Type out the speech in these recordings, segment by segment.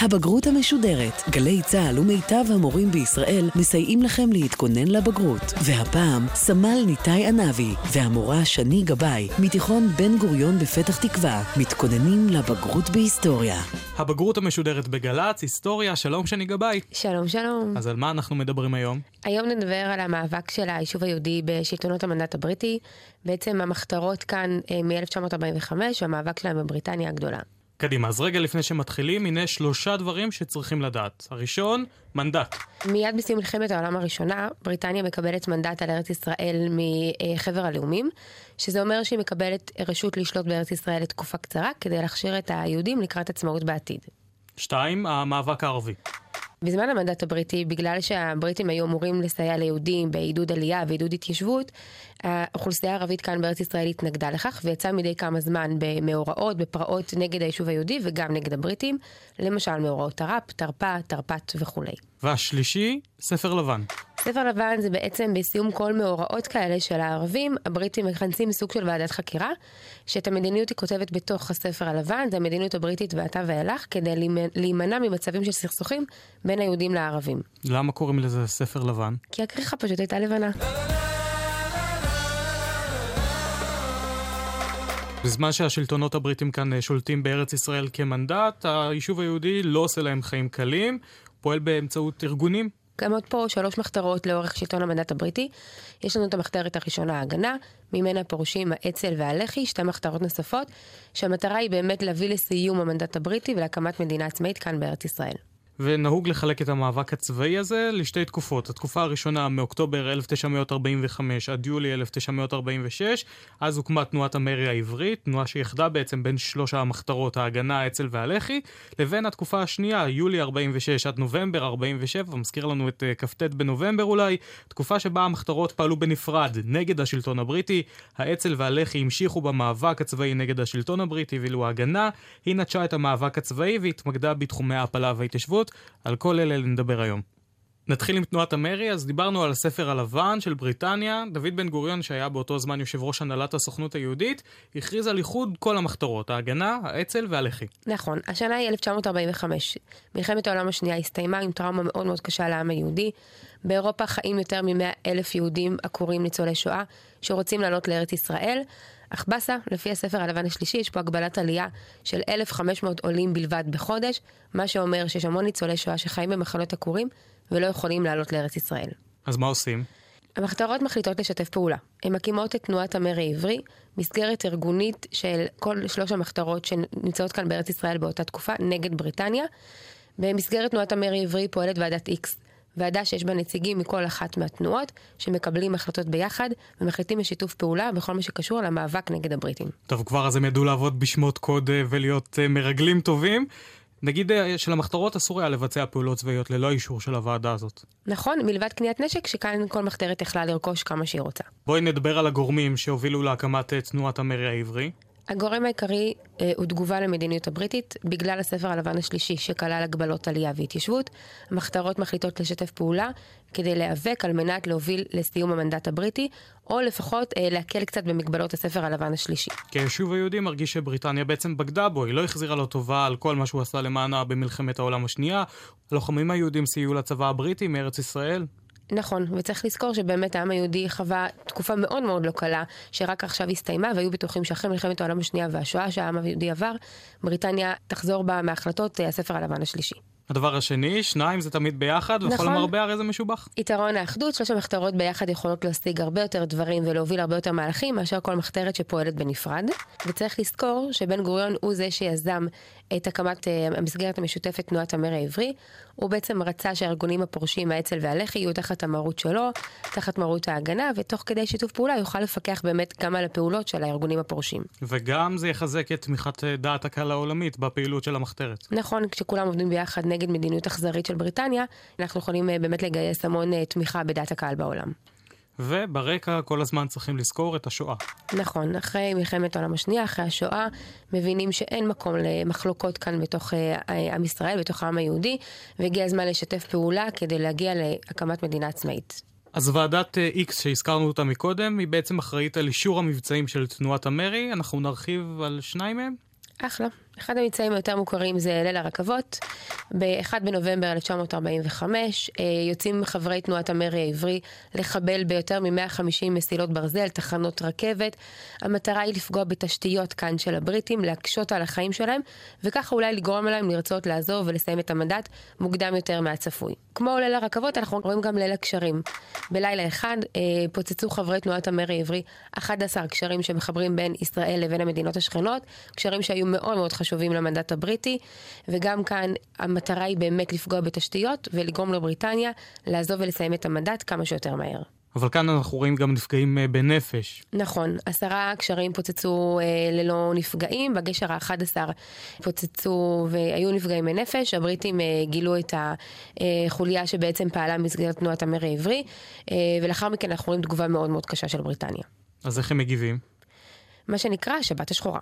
הבגרות המשודרת. גלי צה"ל ומיטב המורים בישראל מסייעים לכם להתכונן לבגרות. והפעם, סמל ניתאי ענבי והמורה שני גבאי, מתיכון בן גוריון בפתח תקווה, מתכוננים לבגרות בהיסטוריה. הבגרות המשודרת בגל"צ, היסטוריה, שלום שני גבאי. שלום, שלום. אז על מה אנחנו מדברים היום? היום נדבר על המאבק של היישוב היהודי בשלטונות המנדט הבריטי, בעצם המחתרות כאן אה, מ-1945 והמאבק שלהם בבריטניה הגדולה. קדימה, אז רגע לפני שמתחילים, הנה שלושה דברים שצריכים לדעת. הראשון, מנדט. מיד בסיום מלחמת העולם הראשונה, בריטניה מקבלת מנדט על ארץ ישראל מחבר הלאומים, שזה אומר שהיא מקבלת רשות לשלוט בארץ ישראל לתקופה קצרה, כדי להכשיר את היהודים לקראת עצמאות בעתיד. שתיים, המאבק הערבי. בזמן המנדט הבריטי, בגלל שהבריטים היו אמורים לסייע ליהודים בעידוד עלייה ועידוד התיישבות, האוכלוסייה הערבית כאן בארץ ישראל התנגדה לכך, ויצאה מדי כמה זמן במאורעות, בפרעות נגד היישוב היהודי וגם נגד הבריטים, למשל מאורעות תר"פ, תרפ"א, תרפ"ט וכולי. והשלישי, ספר לבן. ספר לבן זה בעצם בסיום כל מאורעות כאלה של הערבים, הבריטים מכנסים סוג של ועדת חקירה, שאת המדיניות היא כותבת בתוך הספר הלבן, זה המדיניות הבריטית ועתה ואילך, כדי להימנע ממצבים של סכסוכים בין היהודים לערבים. למה קוראים לזה ספר לבן? כי הכריכה פשוט הייתה לבנה. בזמן שהשלטונות הבריטים כאן אה, שולטים בארץ ישראל כמנדט, היישוב היהודי לא עושה להם חיים קלים, פועל באמצעות ארגונים. קיימות פה שלוש מחתרות לאורך שלטון המנדט הבריטי. יש לנו את המחתרת הראשונה, ההגנה, ממנה פורשים האצ"ל והלח"י, שתי מחתרות נוספות, שהמטרה היא באמת להביא לסיום המנדט הבריטי ולהקמת מדינה עצמאית כאן בארץ ישראל. ונהוג לחלק את המאבק הצבאי הזה לשתי תקופות. התקופה הראשונה מאוקטובר 1945 עד יולי 1946, אז הוקמה תנועת המרי העברית, תנועה שיחדה בעצם בין שלוש המחתרות, ההגנה, האצ"ל והלח"י, לבין התקופה השנייה, יולי 46 עד נובמבר 47, מזכיר לנו את uh, כ"ט בנובמבר אולי, תקופה שבה המחתרות פעלו בנפרד נגד השלטון הבריטי, האצ"ל והלח"י המשיכו במאבק הצבאי נגד השלטון הבריטי, ואילו ההגנה היא נטשה את המאבק הצבאי והתמקדה בתחומי ההעפלה וההתיישבות. על כל אלה נדבר היום. נתחיל עם תנועת המרי, אז דיברנו על הספר הלבן של בריטניה. דוד בן גוריון, שהיה באותו זמן יושב ראש הנהלת הסוכנות היהודית, הכריז על איחוד כל המחתרות, ההגנה, האצ"ל והלח"י. נכון, השנה היא 1945. מלחמת העולם השנייה הסתיימה עם טראומה מאוד מאוד קשה לעם היהודי. באירופה חיים יותר מ-100 אלף יהודים עקורים ניצולי שואה, שרוצים לעלות לארץ ישראל. אך באסה, לפי הספר הלבן השלישי, יש פה הגבלת עלייה של 1,500 עולים בלבד בחודש, מה שאומר שיש המון ניצולי שואה שחיים במחנות עקורים ולא יכולים לעלות לארץ ישראל. אז מה עושים? המחתרות מחליטות לשתף פעולה. הן מקימות את תנועת המרי העברי, מסגרת ארגונית של כל שלוש המחתרות שנמצאות כאן בארץ ישראל באותה תקופה, נגד בריטניה. במסגרת תנועת המרי העברי פועלת ועדת איקס, ועדה שיש בה נציגים מכל אחת מהתנועות, שמקבלים החלטות ביחד ומחליטים בשיתוף פעולה בכל מה שקשור למאבק נגד הבריטים. טוב, כבר אז הם ידעו לעבוד בשמות קוד אה, ולהיות אה, מרגלים טובים. נגיד אה, שלמחתרות אסור היה לבצע פעולות צבאיות ללא אישור של הוועדה הזאת. נכון, מלבד קניית נשק, שכאן כל מחתרת יכלה לרכוש כמה שהיא רוצה. בואי נדבר על הגורמים שהובילו להקמת תנועת המרי העברי. הגורם העיקרי אה, הוא תגובה למדיניות הבריטית, בגלל הספר הלבן השלישי שכלל הגבלות עלייה והתיישבות. המחתרות מחליטות לשתף פעולה כדי להיאבק על מנת להוביל לסיום המנדט הבריטי, או לפחות אה, להקל קצת במגבלות הספר הלבן השלישי. כי היישוב היהודי מרגיש שבריטניה בעצם בגדה בו, היא לא החזירה לו טובה על כל מה שהוא עשה למענה במלחמת העולם השנייה. הלוחמים היהודים סייעו לצבא הבריטי מארץ ישראל. נכון, וצריך לזכור שבאמת העם היהודי חווה תקופה מאוד מאוד לא קלה, שרק עכשיו הסתיימה, והיו בטוחים שאחרי מלחמת העולם השנייה והשואה שהעם היהודי עבר, בריטניה תחזור בה מהחלטות אה, הספר הלבן השלישי. הדבר השני, שניים זה תמיד ביחד, וכל נכון. המרבה הרי זה משובח. יתרון האחדות, שלוש המחתרות ביחד יכולות להשיג הרבה יותר דברים ולהוביל הרבה יותר מהלכים מאשר כל מחתרת שפועלת בנפרד. וצריך לזכור שבן גוריון הוא זה שיזם את הקמת uh, המסגרת המשותפת תנועת המר העברי. הוא בעצם רצה שהארגונים הפורשים, האצ"ל והלח"י, יהיו תחת המרות שלו, תחת מרות ההגנה, ותוך כדי שיתוף פעולה יוכל לפקח באמת גם על הפעולות של הארגונים הפורשים. וגם זה יחזק את תמיכת אה, דעת הקהל העולמית בפעילות של המחתרת. נכון, כשכולם עובדים ביחד נגד מדיניות אכזרית של בריטניה, אנחנו יכולים אה, באמת לגייס המון תמיכה בדעת הקהל בעולם. וברקע כל הזמן צריכים לזכור את השואה. נכון, אחרי מלחמת העולם השנייה, אחרי השואה, מבינים שאין מקום למחלוקות כאן בתוך אה, עם ישראל, בתוך העם היהודי, והגיע הזמן לשתף פעולה כדי להגיע להקמת מדינה עצמאית. אז ועדת איקס שהזכרנו אותה מקודם, היא בעצם אחראית על אישור המבצעים של תנועת המרי, אנחנו נרחיב על שניים מהם. אחלה. אחד המבצעים היותר מוכרים זה ליל הרכבות. ב-1 בנובמבר 1945 אה, יוצאים חברי תנועת המרי העברי לחבל ביותר מ-150 מסילות ברזל, תחנות רכבת. המטרה היא לפגוע בתשתיות כאן של הבריטים, להקשות על החיים שלהם, וככה אולי לגרום להם לרצות לעזוב ולסיים את המנדט מוקדם יותר מהצפוי. כמו ליל הרכבות, אנחנו רואים גם ליל הקשרים. בלילה אחד אה, פוצצו חברי תנועת המרי העברי 11 קשרים שמחברים בין ישראל לבין המדינות השכנות, קשרים שהיו מאוד מאוד חשובים למנדט הבריטי, וגם כאן המטרה היא באמת לפגוע בתשתיות ולגרום לבריטניה לעזוב ולסיים את המנדט כמה שיותר מהר. אבל כאן אנחנו רואים גם נפגעים אה, בנפש. נכון, עשרה קשרים פוצצו אה, ללא נפגעים, בגשר ה-11 פוצצו והיו נפגעים בנפש, הבריטים אה, גילו את החוליה שבעצם פעלה במסגרת תנועת המרי העברי, אה, ולאחר מכן אנחנו רואים תגובה מאוד מאוד קשה של בריטניה. אז איך הם מגיבים? מה שנקרא השבת השחורה.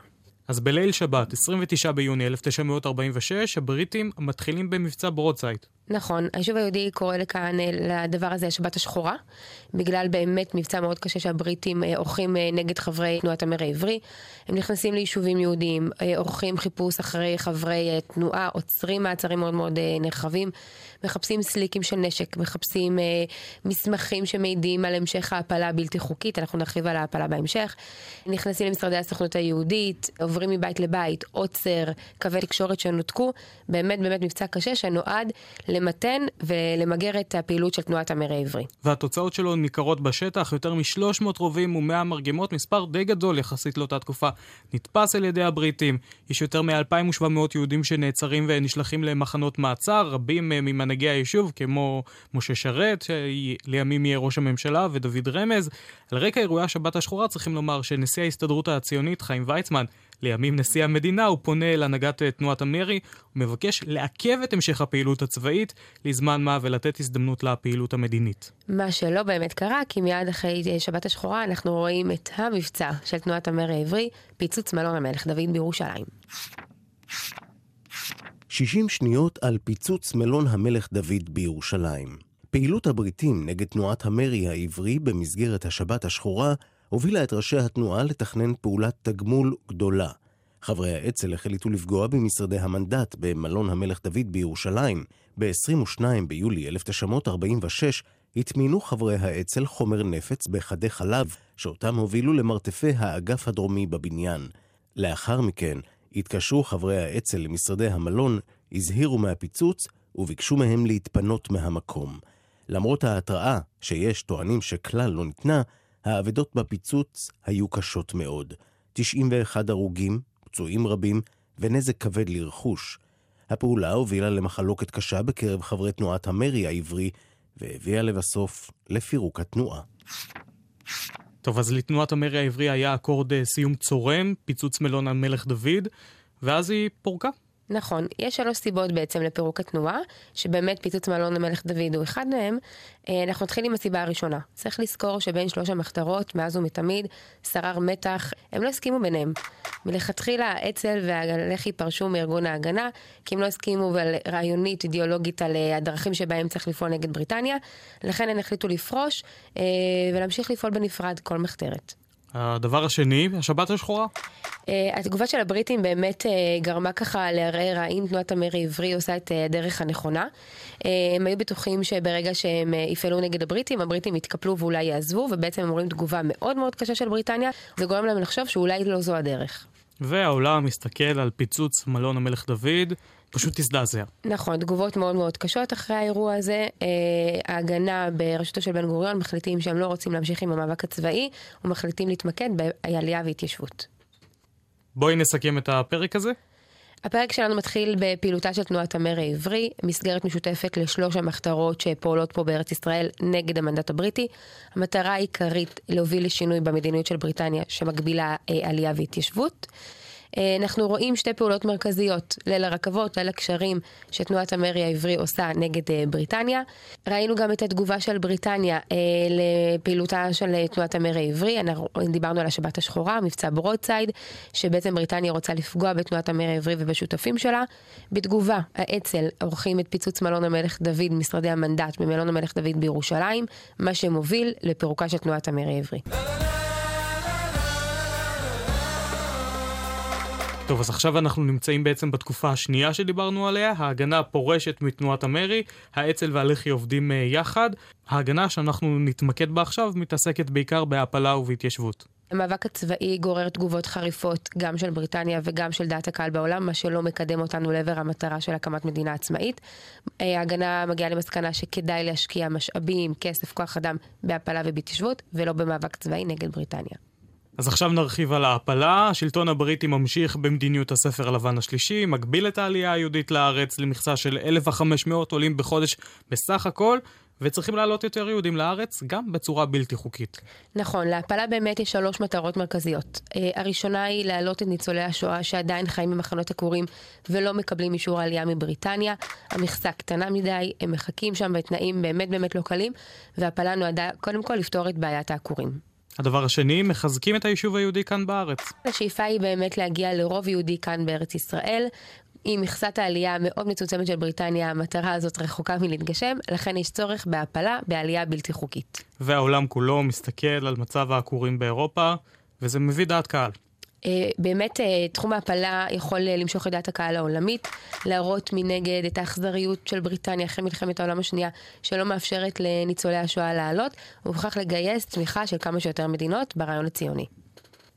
אז בליל שבת, 29 ביוני 1946, הבריטים מתחילים במבצע ברודסייד. נכון, היישוב היהודי קורא לכאן, אה, לדבר הזה השבת השחורה, בגלל באמת מבצע מאוד קשה שהבריטים אה, עורכים אה, נגד חברי תנועת המרי העברי. הם נכנסים ליישובים יהודיים, עורכים חיפוש אחרי חברי תנועה, עוצרים מעצרים מאוד מאוד נרחבים, מחפשים סליקים של נשק, מחפשים מסמכים שמעידים על המשך ההעפלה הבלתי חוקית, אנחנו נרחיב על ההעפלה בהמשך. נכנסים למשרדי הסוכנות היהודית, עוברים מבית לבית, עוצר, קווי תקשורת שנותקו, באמת באמת מבצע קשה שנועד למתן ולמגר את הפעילות של תנועת המרע העברי. והתוצאות שלו ניכרות בשטח, יותר מ-300 רובים ו-100 מרגמות, מספר די גדול יחסית לאותה תקופה, נתפס על ידי הבריטים. יש יותר מ-2,700 יהודים שנעצרים ונשלחים למחנות מעצר, רבים ממנהיגי היישוב, כמו משה שרת, שלימים יהיה ראש הממשלה, ודוד רמז. על רקע אירועי השבת השחורה צריכים לומר שנשיא ההסתדרות הציונית, חיים ויצמן, לימים נשיא המדינה, הוא פונה להנהגת אה, תנועת המרי, ומבקש לעכב את המשך הפעילות הצבאית לזמן מה ולתת הזדמנות לפעילות המדינית. מה שלא באמת קרה, כי מיד אחרי אה, שבת השחורה אנחנו רואים את המבצע של תנועת המרי העברי, פיצוץ מלון המלך דוד בירושלים. 60 שניות על פיצוץ מלון המלך דוד בירושלים. פעילות הבריטים נגד תנועת המרי העברי במסגרת השבת השחורה הובילה את ראשי התנועה לתכנן פעולת תגמול גדולה. חברי האצ"ל החליטו לפגוע במשרדי המנדט במלון המלך דוד בירושלים. ב-22 ביולי 1946 הטמינו חברי האצ"ל חומר נפץ בחדי חלב, שאותם הובילו למרתפי האגף הדרומי בבניין. לאחר מכן התקשרו חברי האצ"ל למשרדי המלון, הזהירו מהפיצוץ וביקשו מהם להתפנות מהמקום. למרות ההתראה, שיש טוענים שכלל לא ניתנה, האבדות בפיצוץ היו קשות מאוד. 91 הרוגים, פצועים רבים ונזק כבד לרכוש. הפעולה הובילה למחלוקת קשה בקרב חברי תנועת המרי העברי, והביאה לבסוף לפירוק התנועה. טוב, אז לתנועת המרי העברי היה אקורד אה, סיום צורם, פיצוץ מלון המלך דוד, ואז היא פורקה. נכון, יש שלוש סיבות בעצם לפירוק התנועה, שבאמת פיצוץ מלון המלך דוד הוא אחד מהם. אה, אנחנו נתחיל עם הסיבה הראשונה. צריך לזכור שבין שלוש המחתרות, מאז ומתמיד, שרר מתח, הם לא הסכימו ביניהם. מלכתחילה האצ"ל והלח"י פרשו מארגון ההגנה, כי הם לא הסכימו רעיונית, אידיאולוגית, על אה, הדרכים שבהם צריך לפעול נגד בריטניה, לכן הם החליטו לפרוש אה, ולהמשיך לפעול בנפרד כל מחתרת. הדבר השני, השבת השחורה. Uh, התגובה של הבריטים באמת uh, גרמה ככה לערער האם תנועת המרי העברי עושה את uh, הדרך הנכונה. Uh, הם היו בטוחים שברגע שהם uh, יפעלו נגד הבריטים, הבריטים יתקפלו ואולי יעזבו, ובעצם הם רואים תגובה מאוד מאוד קשה של בריטניה, זה גורם להם לחשוב שאולי לא זו הדרך. והעולם מסתכל על פיצוץ מלון המלך דוד, פשוט תזדעזע. נכון, תגובות מאוד מאוד קשות אחרי האירוע הזה. אה, ההגנה בראשותו של בן גוריון מחליטים שהם לא רוצים להמשיך עם המאבק הצבאי, ומחליטים להתמקד בעלייה והתיישבות. בואי נסכם את הפרק הזה. הפרק שלנו מתחיל בפעילותה של תנועת המר העברי, מסגרת משותפת לשלוש המחתרות שפועלות פה בארץ ישראל נגד המנדט הבריטי. המטרה העיקרית להוביל לשינוי במדיניות של בריטניה שמגבילה אה, עלייה והתיישבות. אה, אנחנו רואים שתי פעולות מרכזיות, ליל הרכבות, ליל הקשרים שתנועת המרי העברי עושה נגד אה, בריטניה. ראינו גם את התגובה של בריטניה אה, לפעילותה של תנועת המרי העברי, דיברנו על השבת השחורה, מבצע ברודסייד, שבעצם בריטניה רוצה לפגוע בתנועת המרי העברי ובשותפים שלה. בתגובה, האצ"ל עורכים את פיצוץ מלון המלך דוד, משרדי המנדט במלון המלך דוד בירושלים, מה שמוביל לפירוקה של תנועת המרי העברי. טוב, אז עכשיו אנחנו נמצאים בעצם בתקופה השנייה שדיברנו עליה, ההגנה פורשת מתנועת המרי, האצ"ל והלח"י עובדים אה, יחד. ההגנה שאנחנו נתמקד בה עכשיו מתעסקת בעיקר בהעפלה ובהתיישבות. המאבק הצבאי גורר תגובות חריפות גם של בריטניה וגם של דעת הקהל בעולם, מה שלא מקדם אותנו לעבר המטרה של הקמת מדינה עצמאית. אה, ההגנה מגיעה למסקנה שכדאי להשקיע משאבים, כסף, כוח אדם בהפלה ובהתיישבות, ולא במאבק צבאי נגד בריטניה. אז עכשיו נרחיב על ההעפלה. השלטון הבריטי ממשיך במדיניות הספר הלבן השלישי, מגביל את העלייה היהודית לארץ למכסה של 1,500 עולים בחודש בסך הכל, וצריכים לעלות יותר יהודים לארץ, גם בצורה בלתי חוקית. נכון, להפלה באמת יש שלוש מטרות מרכזיות. Uh, הראשונה היא להעלות את ניצולי השואה שעדיין חיים במחנות עקורים ולא מקבלים אישור עלייה מבריטניה. המכסה קטנה מדי, הם מחכים שם בתנאים באמת באמת לא קלים, והפלה נועדה קודם כל לפתור את בעיית העקורים. הדבר השני, מחזקים את היישוב היהודי כאן בארץ. השאיפה היא באמת להגיע לרוב יהודי כאן בארץ ישראל. עם מכסת העלייה המאוד מצומצמת של בריטניה, המטרה הזאת רחוקה מלהתגשם, לכן יש צורך בהעפלה, בעלייה בלתי חוקית. והעולם כולו מסתכל על מצב העקורים באירופה, וזה מביא דעת קהל. אה, באמת אה, תחום ההפלה יכול אה, למשוך את דעת הקהל העולמית, להראות מנגד את האכזריות של בריטניה אחרי מלחמת העולם השנייה, שלא מאפשרת לניצולי השואה לעלות, ובכך לגייס תמיכה של כמה שיותר מדינות ברעיון הציוני.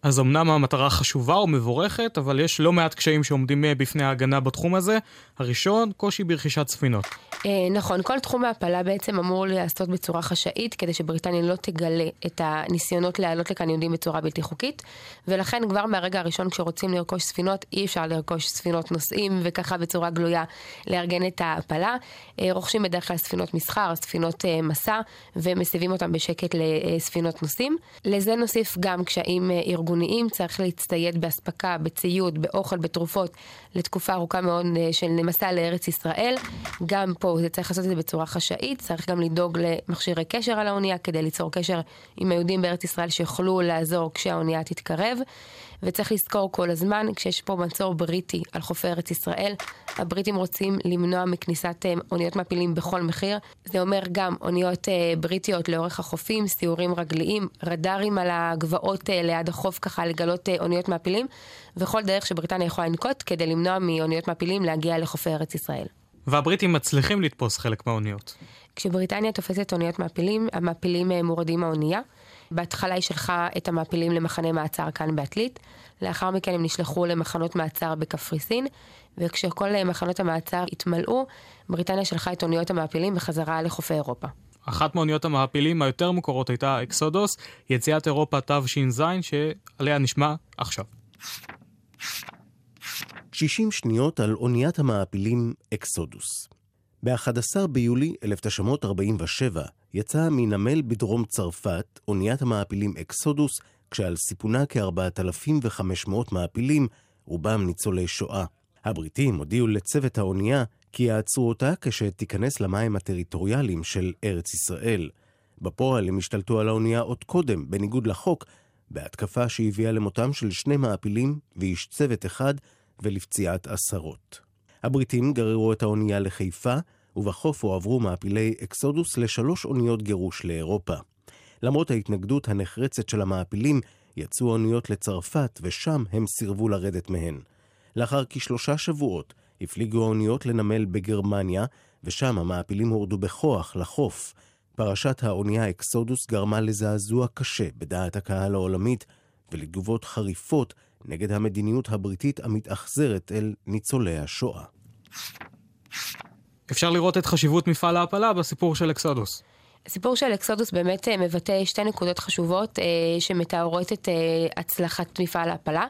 אז אמנם המטרה חשובה ומבורכת, אבל יש לא מעט קשיים שעומדים בפני ההגנה בתחום הזה. הראשון, קושי ברכישת ספינות. אה, נכון, כל תחום ההפלה בעצם אמור להיעשות בצורה חשאית, כדי שבריטניה לא תגלה את הניסיונות להעלות לכאן יהודים בצורה בלתי חוקית, ולכן כבר מהרגע הראשון כשרוצים לרכוש ספינות, אי אפשר לרכוש ספינות נוסעים, וככה בצורה גלויה לארגן את ההפלה. אה, רוכשים בדרך כלל ספינות מסחר, ספינות אה, מסע, ומסבים אותם בשקט לספינות נוסעים. לזה נוסיף גם קשיים ארגוניים, צריך להצטייד באספקה, בציוד, באוכל, בתרופות, לתקופה ארוכה מאוד של מסע לארץ ישראל. גם פה זה צריך לעשות את זה בצורה חשאית, צריך גם לדאוג למכשירי קשר על האונייה כדי ליצור קשר עם היהודים בארץ ישראל שיוכלו לעזור כשהאונייה תתקרב. וצריך לזכור כל הזמן, כשיש פה מצור בריטי על חופי ארץ ישראל, הבריטים רוצים למנוע מכניסת אה, אוניות מעפילים בכל מחיר. זה אומר גם אוניות אה, בריטיות לאורך החופים, סיורים רגליים, רדארים על הגבעות אה, ליד החוף ככה לגלות אוניות מעפילים, וכל דרך שבריטניה יכולה לנקוט כדי למנוע מאוניות מעפילים להגיע לחופי ארץ ישראל. והבריטים מצליחים לתפוס חלק מהאוניות. כשבריטניה תופסת אוניות מעפילים, המעפילים מורדים מהאונייה. בהתחלה היא שלחה את המעפילים למחנה מעצר כאן בעתלית, לאחר מכן הם נשלחו למחנות מעצר בקפריסין, וכשכל מחנות המעצר התמלאו, בריטניה שלחה את אוניות המעפילים בחזרה לחופי אירופה. אחת מאוניות המעפילים היותר מוכרות הייתה אקסודוס, יציאת אירופה תש"ז, שעליה נשמע עכשיו. 60 שניות על אוניית המעפילים אקסודוס. ב-11 ביולי 1947 יצאה מנמל בדרום צרפת אוניית המעפילים אקסודוס, כשעל סיפונה כ-4,500 מעפילים, רובם ניצולי שואה. הבריטים הודיעו לצוות האונייה כי יעצרו אותה כשתיכנס למים הטריטוריאליים של ארץ ישראל. בפועל הם השתלטו על האונייה עוד קודם, בניגוד לחוק, בהתקפה שהביאה למותם של שני מעפילים ואיש צוות אחד ולפציעת עשרות. הבריטים גררו את האונייה לחיפה, ובחוף הועברו מעפילי אקסודוס לשלוש אוניות גירוש לאירופה. למרות ההתנגדות הנחרצת של המעפילים, יצאו האוניות לצרפת, ושם הם סירבו לרדת מהן. לאחר כשלושה שבועות הפליגו האוניות לנמל בגרמניה, ושם המעפילים הורדו בכוח לחוף. פרשת האונייה אקסודוס גרמה לזעזוע קשה בדעת הקהל העולמית, ולתגובות חריפות נגד המדיניות הבריטית המתאכזרת אל ניצולי השואה. אפשר לראות את חשיבות מפעל ההעפלה בסיפור של אקסודוס. הסיפור של אקסודוס באמת אה, מבטא שתי נקודות חשובות אה, שמתארות את אה, הצלחת מפעל ההעפלה.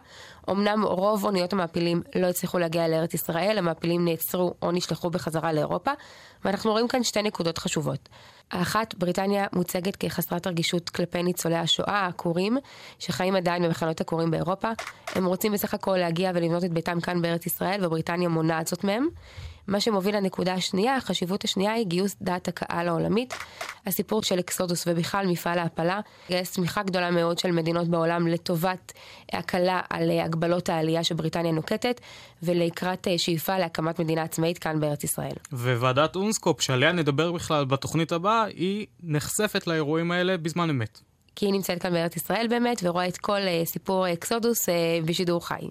אמנם רוב אוניות המעפילים לא הצליחו להגיע לארץ ישראל, המעפילים נעצרו או נשלחו בחזרה לאירופה, ואנחנו רואים כאן שתי נקודות חשובות. האחת, בריטניה מוצגת כחסרת רגישות כלפי ניצולי השואה העקורים, שחיים עדיין במחנות עקורים באירופה. הם רוצים בסך הכל להגיע ולבנות את ביתם כאן בארץ ישראל, ובריטניה מונעת זאת מהם. מה שמוביל לנקודה השנייה, החשיבות השנייה היא גיוס דעת הקהל העולמית. הסיפור של אקסודוס ובכלל מפעל ההעפלה, גייס תמיכה גדולה מאוד של מדינות בעולם לטובת הקלה על הגבלות העלייה שבריטניה נוקטת, ולקראת שאיפה להקמת מדינה עצמאית כאן בארץ ישראל. וועדת אונסקופ, שעליה נדבר בכלל בתוכנית הבאה, היא נחשפת לאירועים האלה בזמן אמת. כי היא נמצאת כאן בארץ ישראל באמת, ורואה את כל סיפור אקסודוס בשידור חי.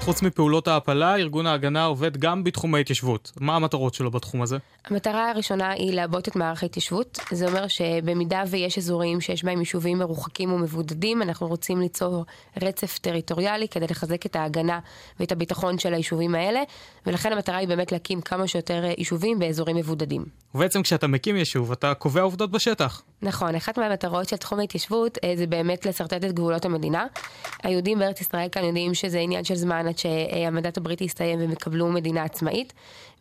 חוץ מפעולות ההעפלה, ארגון ההגנה עובד גם בתחום ההתיישבות. מה המטרות שלו בתחום הזה? המטרה הראשונה היא לעבות את מערך ההתיישבות. זה אומר שבמידה ויש אזורים שיש בהם יישובים מרוחקים ומבודדים, אנחנו רוצים ליצור רצף טריטוריאלי כדי לחזק את ההגנה ואת הביטחון של היישובים האלה, ולכן המטרה היא באמת להקים כמה שיותר יישובים באזורים מבודדים. ובעצם כשאתה מקים יישוב, אתה קובע עובדות בשטח. נכון, אחת מהמטרות של תחום ההתיישבות אה, זה באמת לשרטט את גבולות המדינה. היהודים בארץ ישראל כאן יודעים שזה עניין של זמן עד שהמנדט הבריטי יסתיים והם יקבלו מדינה עצמאית,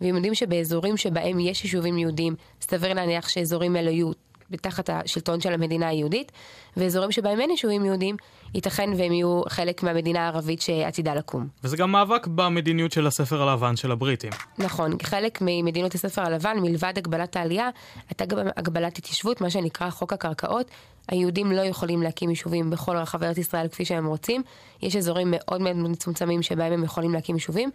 והם יודעים שבאזורים שבהם יש יישובים יהודים, סביר להניח שאזורים אלו יהיו תחת השלטון של המדינה היהודית, ואזורים שבהם אין יישובים יהודים, ייתכן והם יהיו חלק מהמדינה הערבית שעתידה לקום. וזה גם מאבק במדיניות של הספר הלבן של הבריטים. נכון, חלק ממדינות הספר הלבן, מלבד הגבלת העלייה, הייתה גם הגבלת התיישבות, מה שנקרא חוק הקרקעות. היהודים לא יכולים להקים יישובים בכל רחבי ארץ ישראל כפי שהם רוצים. יש אזורים מאוד מאוד מצומצמים שבהם הם יכולים להקים יישובים.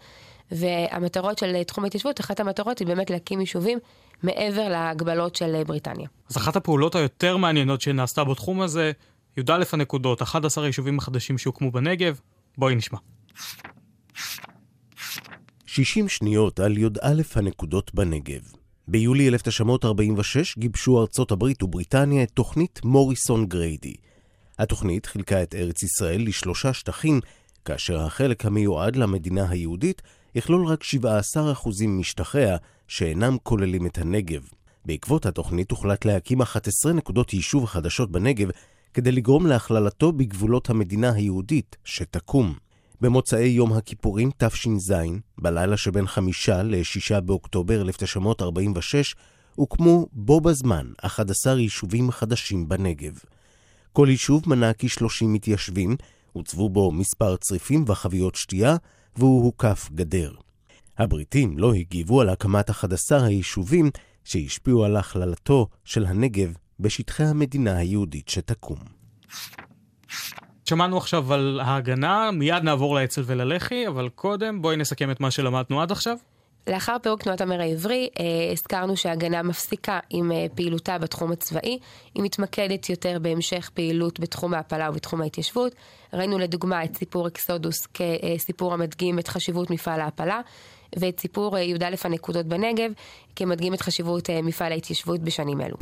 והמטרות של תחום ההתיישבות, אחת המטרות היא באמת להקים יישובים מעבר להגבלות של בריטניה. אז אחת הפעולות היותר מעניינות שנעשתה בתחום הזה, י"א הנקודות, 11 היישובים החדשים שהוקמו בנגב, בואי נשמע. 60 שניות על י"א הנקודות בנגב. ביולי 1946 גיבשו ארצות הברית ובריטניה את תוכנית מוריסון גריידי. התוכנית חילקה את ארץ ישראל לשלושה שטחים, כאשר החלק המיועד למדינה היהודית יכלול רק 17% משטחיה, שאינם כוללים את הנגב. בעקבות התוכנית הוחלט להקים 11 נקודות יישוב חדשות בנגב, כדי לגרום להכללתו בגבולות המדינה היהודית שתקום. במוצאי יום הכיפורים תש"ז, בלילה שבין חמישה לשישה באוקטובר 1946, הוקמו בו בזמן 11 יישובים חדשים בנגב. כל יישוב מנה כ-30 מתיישבים, הוצבו בו מספר צריפים וחביות שתייה, והוא הוקף גדר. הבריטים לא הגיבו על הקמת 11 היישובים שהשפיעו על הכללתו של הנגב בשטחי המדינה היהודית שתקום. שמענו עכשיו על ההגנה, מיד נעבור לאצ"ל וללח"י, אבל קודם בואי נסכם את מה שלמדנו עד עכשיו. לאחר פירוק תנועת המר העברי, אה, הזכרנו שההגנה מפסיקה עם אה, פעילותה בתחום הצבאי, היא מתמקדת יותר בהמשך פעילות בתחום ההעפלה ובתחום ההתיישבות. ראינו לדוגמה את סיפור אקסודוס כסיפור המדגים את חשיבות מפעל ההעפלה, ואת סיפור אה, י"א הנקודות בנגב כמדגים את חשיבות אה, מפעל ההתיישבות בשנים אלו.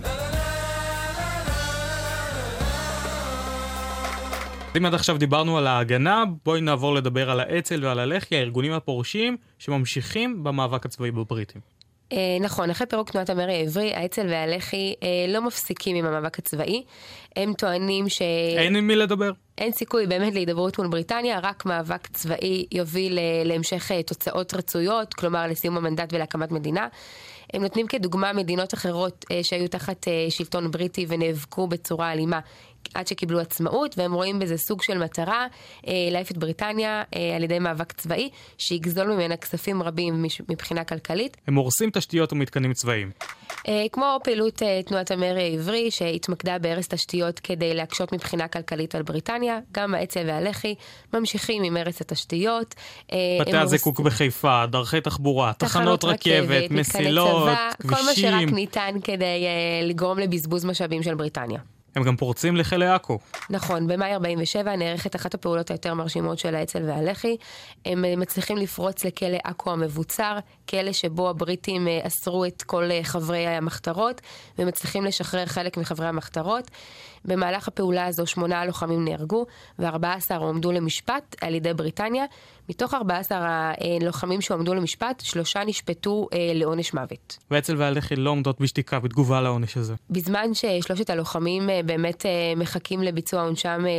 אם עד עכשיו דיברנו על ההגנה, בואי נעבור לדבר על האצ"ל ועל הלח"י, הארגונים הפורשים שממשיכים במאבק הצבאי בבריטים. אה, נכון, אחרי פירוק תנועת המרי העברי, האצ"ל והלח"י אה, לא מפסיקים עם המאבק הצבאי. הם טוענים ש... אין עם מי לדבר. אין סיכוי באמת להידברות מול בריטניה, רק מאבק צבאי יוביל אה, להמשך תוצאות רצויות, כלומר לסיום המנדט ולהקמת מדינה. הם נותנים כדוגמה מדינות אחרות שהיו תחת שלטון בריטי ונאבקו בצורה אלימה עד שקיבלו עצמאות, והם רואים בזה סוג של מטרה אה, להעיף את בריטניה אה, על ידי מאבק צבאי, שיגזול ממנה כספים רבים מבחינה כלכלית. הם הורסים תשתיות ומתקנים צבאיים. אה, כמו פעילות אה, תנועת המרי העברי, שהתמקדה בהרס תשתיות כדי להקשות מבחינה כלכלית על בריטניה, גם האצ"ל והלח"י ממשיכים עם הרס התשתיות. אה, בתי הזיקוק הורס... בחיפה, דרכי תחבורה, תחנות רכבת, רכבת מסילות, צבא, כבישים. כל מה שרק ניתן כדי אה, לגרום לבזבוז משאבים של בריטניה. הם גם פורצים לכלא עכו. נכון, במאי 47 נערכת אחת הפעולות היותר מרשימות של האצ"ל והלח"י. הם אה, מצליחים לפרוץ לכלא עכו המבוצר, כלא שבו הבריטים אה, אסרו את כל אה, חברי המחתרות, ומצליחים לשחרר חלק מחברי המחתרות. במהלך הפעולה הזו שמונה לוחמים נהרגו, ו-14 הועמדו למשפט על ידי בריטניה. מתוך 14 הלוחמים שהועמדו למשפט, שלושה נשפטו אה, לעונש מוות. ואצ"ל והלח"י לא עומדות בשתיקה בתגובה לעונש הזה. בזמן ששלושת הלוחמים אה, באמת אה, מחכים לביצוע עונשם אה,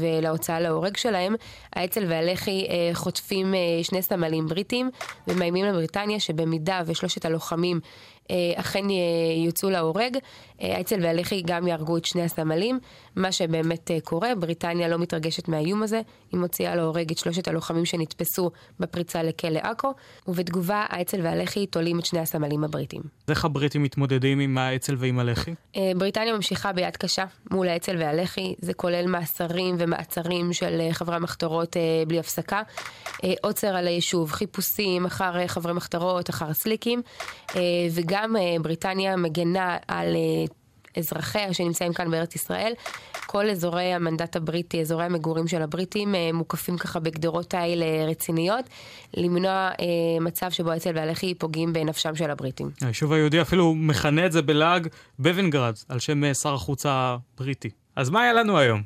ולהוצאה להורג שלהם, האצ"ל והלח"י אה, חוטפים שני סמלים בריטים ומאיימים לבריטניה שבמידה ושלושת הלוחמים אכן יוצאו להורג, האצ"ל והלח"י גם יהרגו את שני הסמלים, מה שבאמת אה, קורה, בריטניה לא מתרגשת מהאיום הזה, היא מוציאה להורג את שלושת הלוחמים שנתפסו בפריצה לכלא עכו, ובתגובה האצ"ל והלח"י תולים את שני הסמלים הבריטים. איך הבריטים מתמודדים עם האצ"ל ועם הלח"י? בריטניה ממשיכה ביד קשה מול האצ"ל והלח"י, זה כולל מאסרים ומעצרים של חברי המחתרות בלי הפסקה, עוצר על היישוב, חיפושים אחר חברי מחתרות, אחר סליקים, וגם בריטניה מגנה על אזרחיה שנמצאים כאן בארץ ישראל. כל אזורי המנדט הבריטי, אזורי המגורים של הבריטים, אה, מוקפים ככה בגדרות תיל רציניות, למנוע אה, מצב שבו אצל והלח"י פוגעים בנפשם של הבריטים. היישוב היהודי אפילו מכנה את זה בלעג בבנגרד, על שם אה, שר החוץ הבריטי. אז מה היה לנו היום?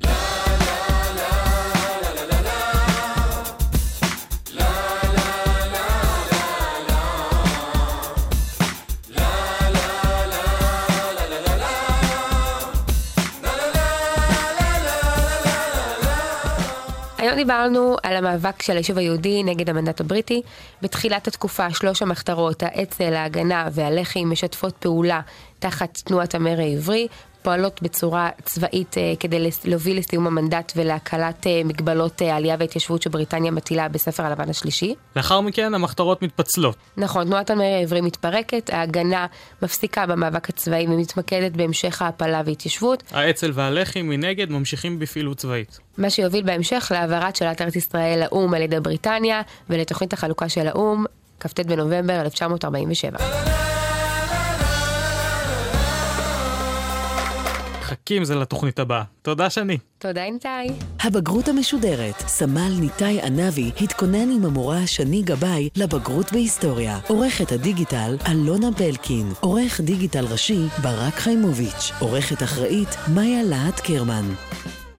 היום דיברנו על המאבק של היישוב היהודי נגד המנדט הבריטי. בתחילת התקופה שלוש המחתרות, האצ"ל, ההגנה והלח"י משתפות פעולה תחת תנועת המרי העברי. פועלות בצורה צבאית אה, כדי להוביל לסיום המנדט ולהקלת אה, מגבלות אה, העלייה וההתיישבות שבריטניה מטילה בספר הלבן השלישי. לאחר מכן המחתרות מתפצלות. נכון, תנועת המרי העברי מתפרקת, ההגנה מפסיקה במאבק הצבאי ומתמקדת בהמשך ההעפלה והתיישבות. האצ"ל והלח"י מנגד ממשיכים בפעילות צבאית. מה שיוביל בהמשך להעברת שאלת ארץ ישראל לאו"ם על ידי בריטניה ולתוכנית החלוקה של האו"ם, כ"ט בנובמבר 1947. מחכים זה לתוכנית הבאה. תודה שני. תודה ניתאי. הבגרות המשודרת, סמל ניתאי ענבי התכונן עם המורה שני גבאי לבגרות בהיסטוריה. עורכת הדיגיטל אלונה בלקין. עורך דיגיטל ראשי ברק חיימוביץ'. עורכת אחראית מאיה להט קרמן.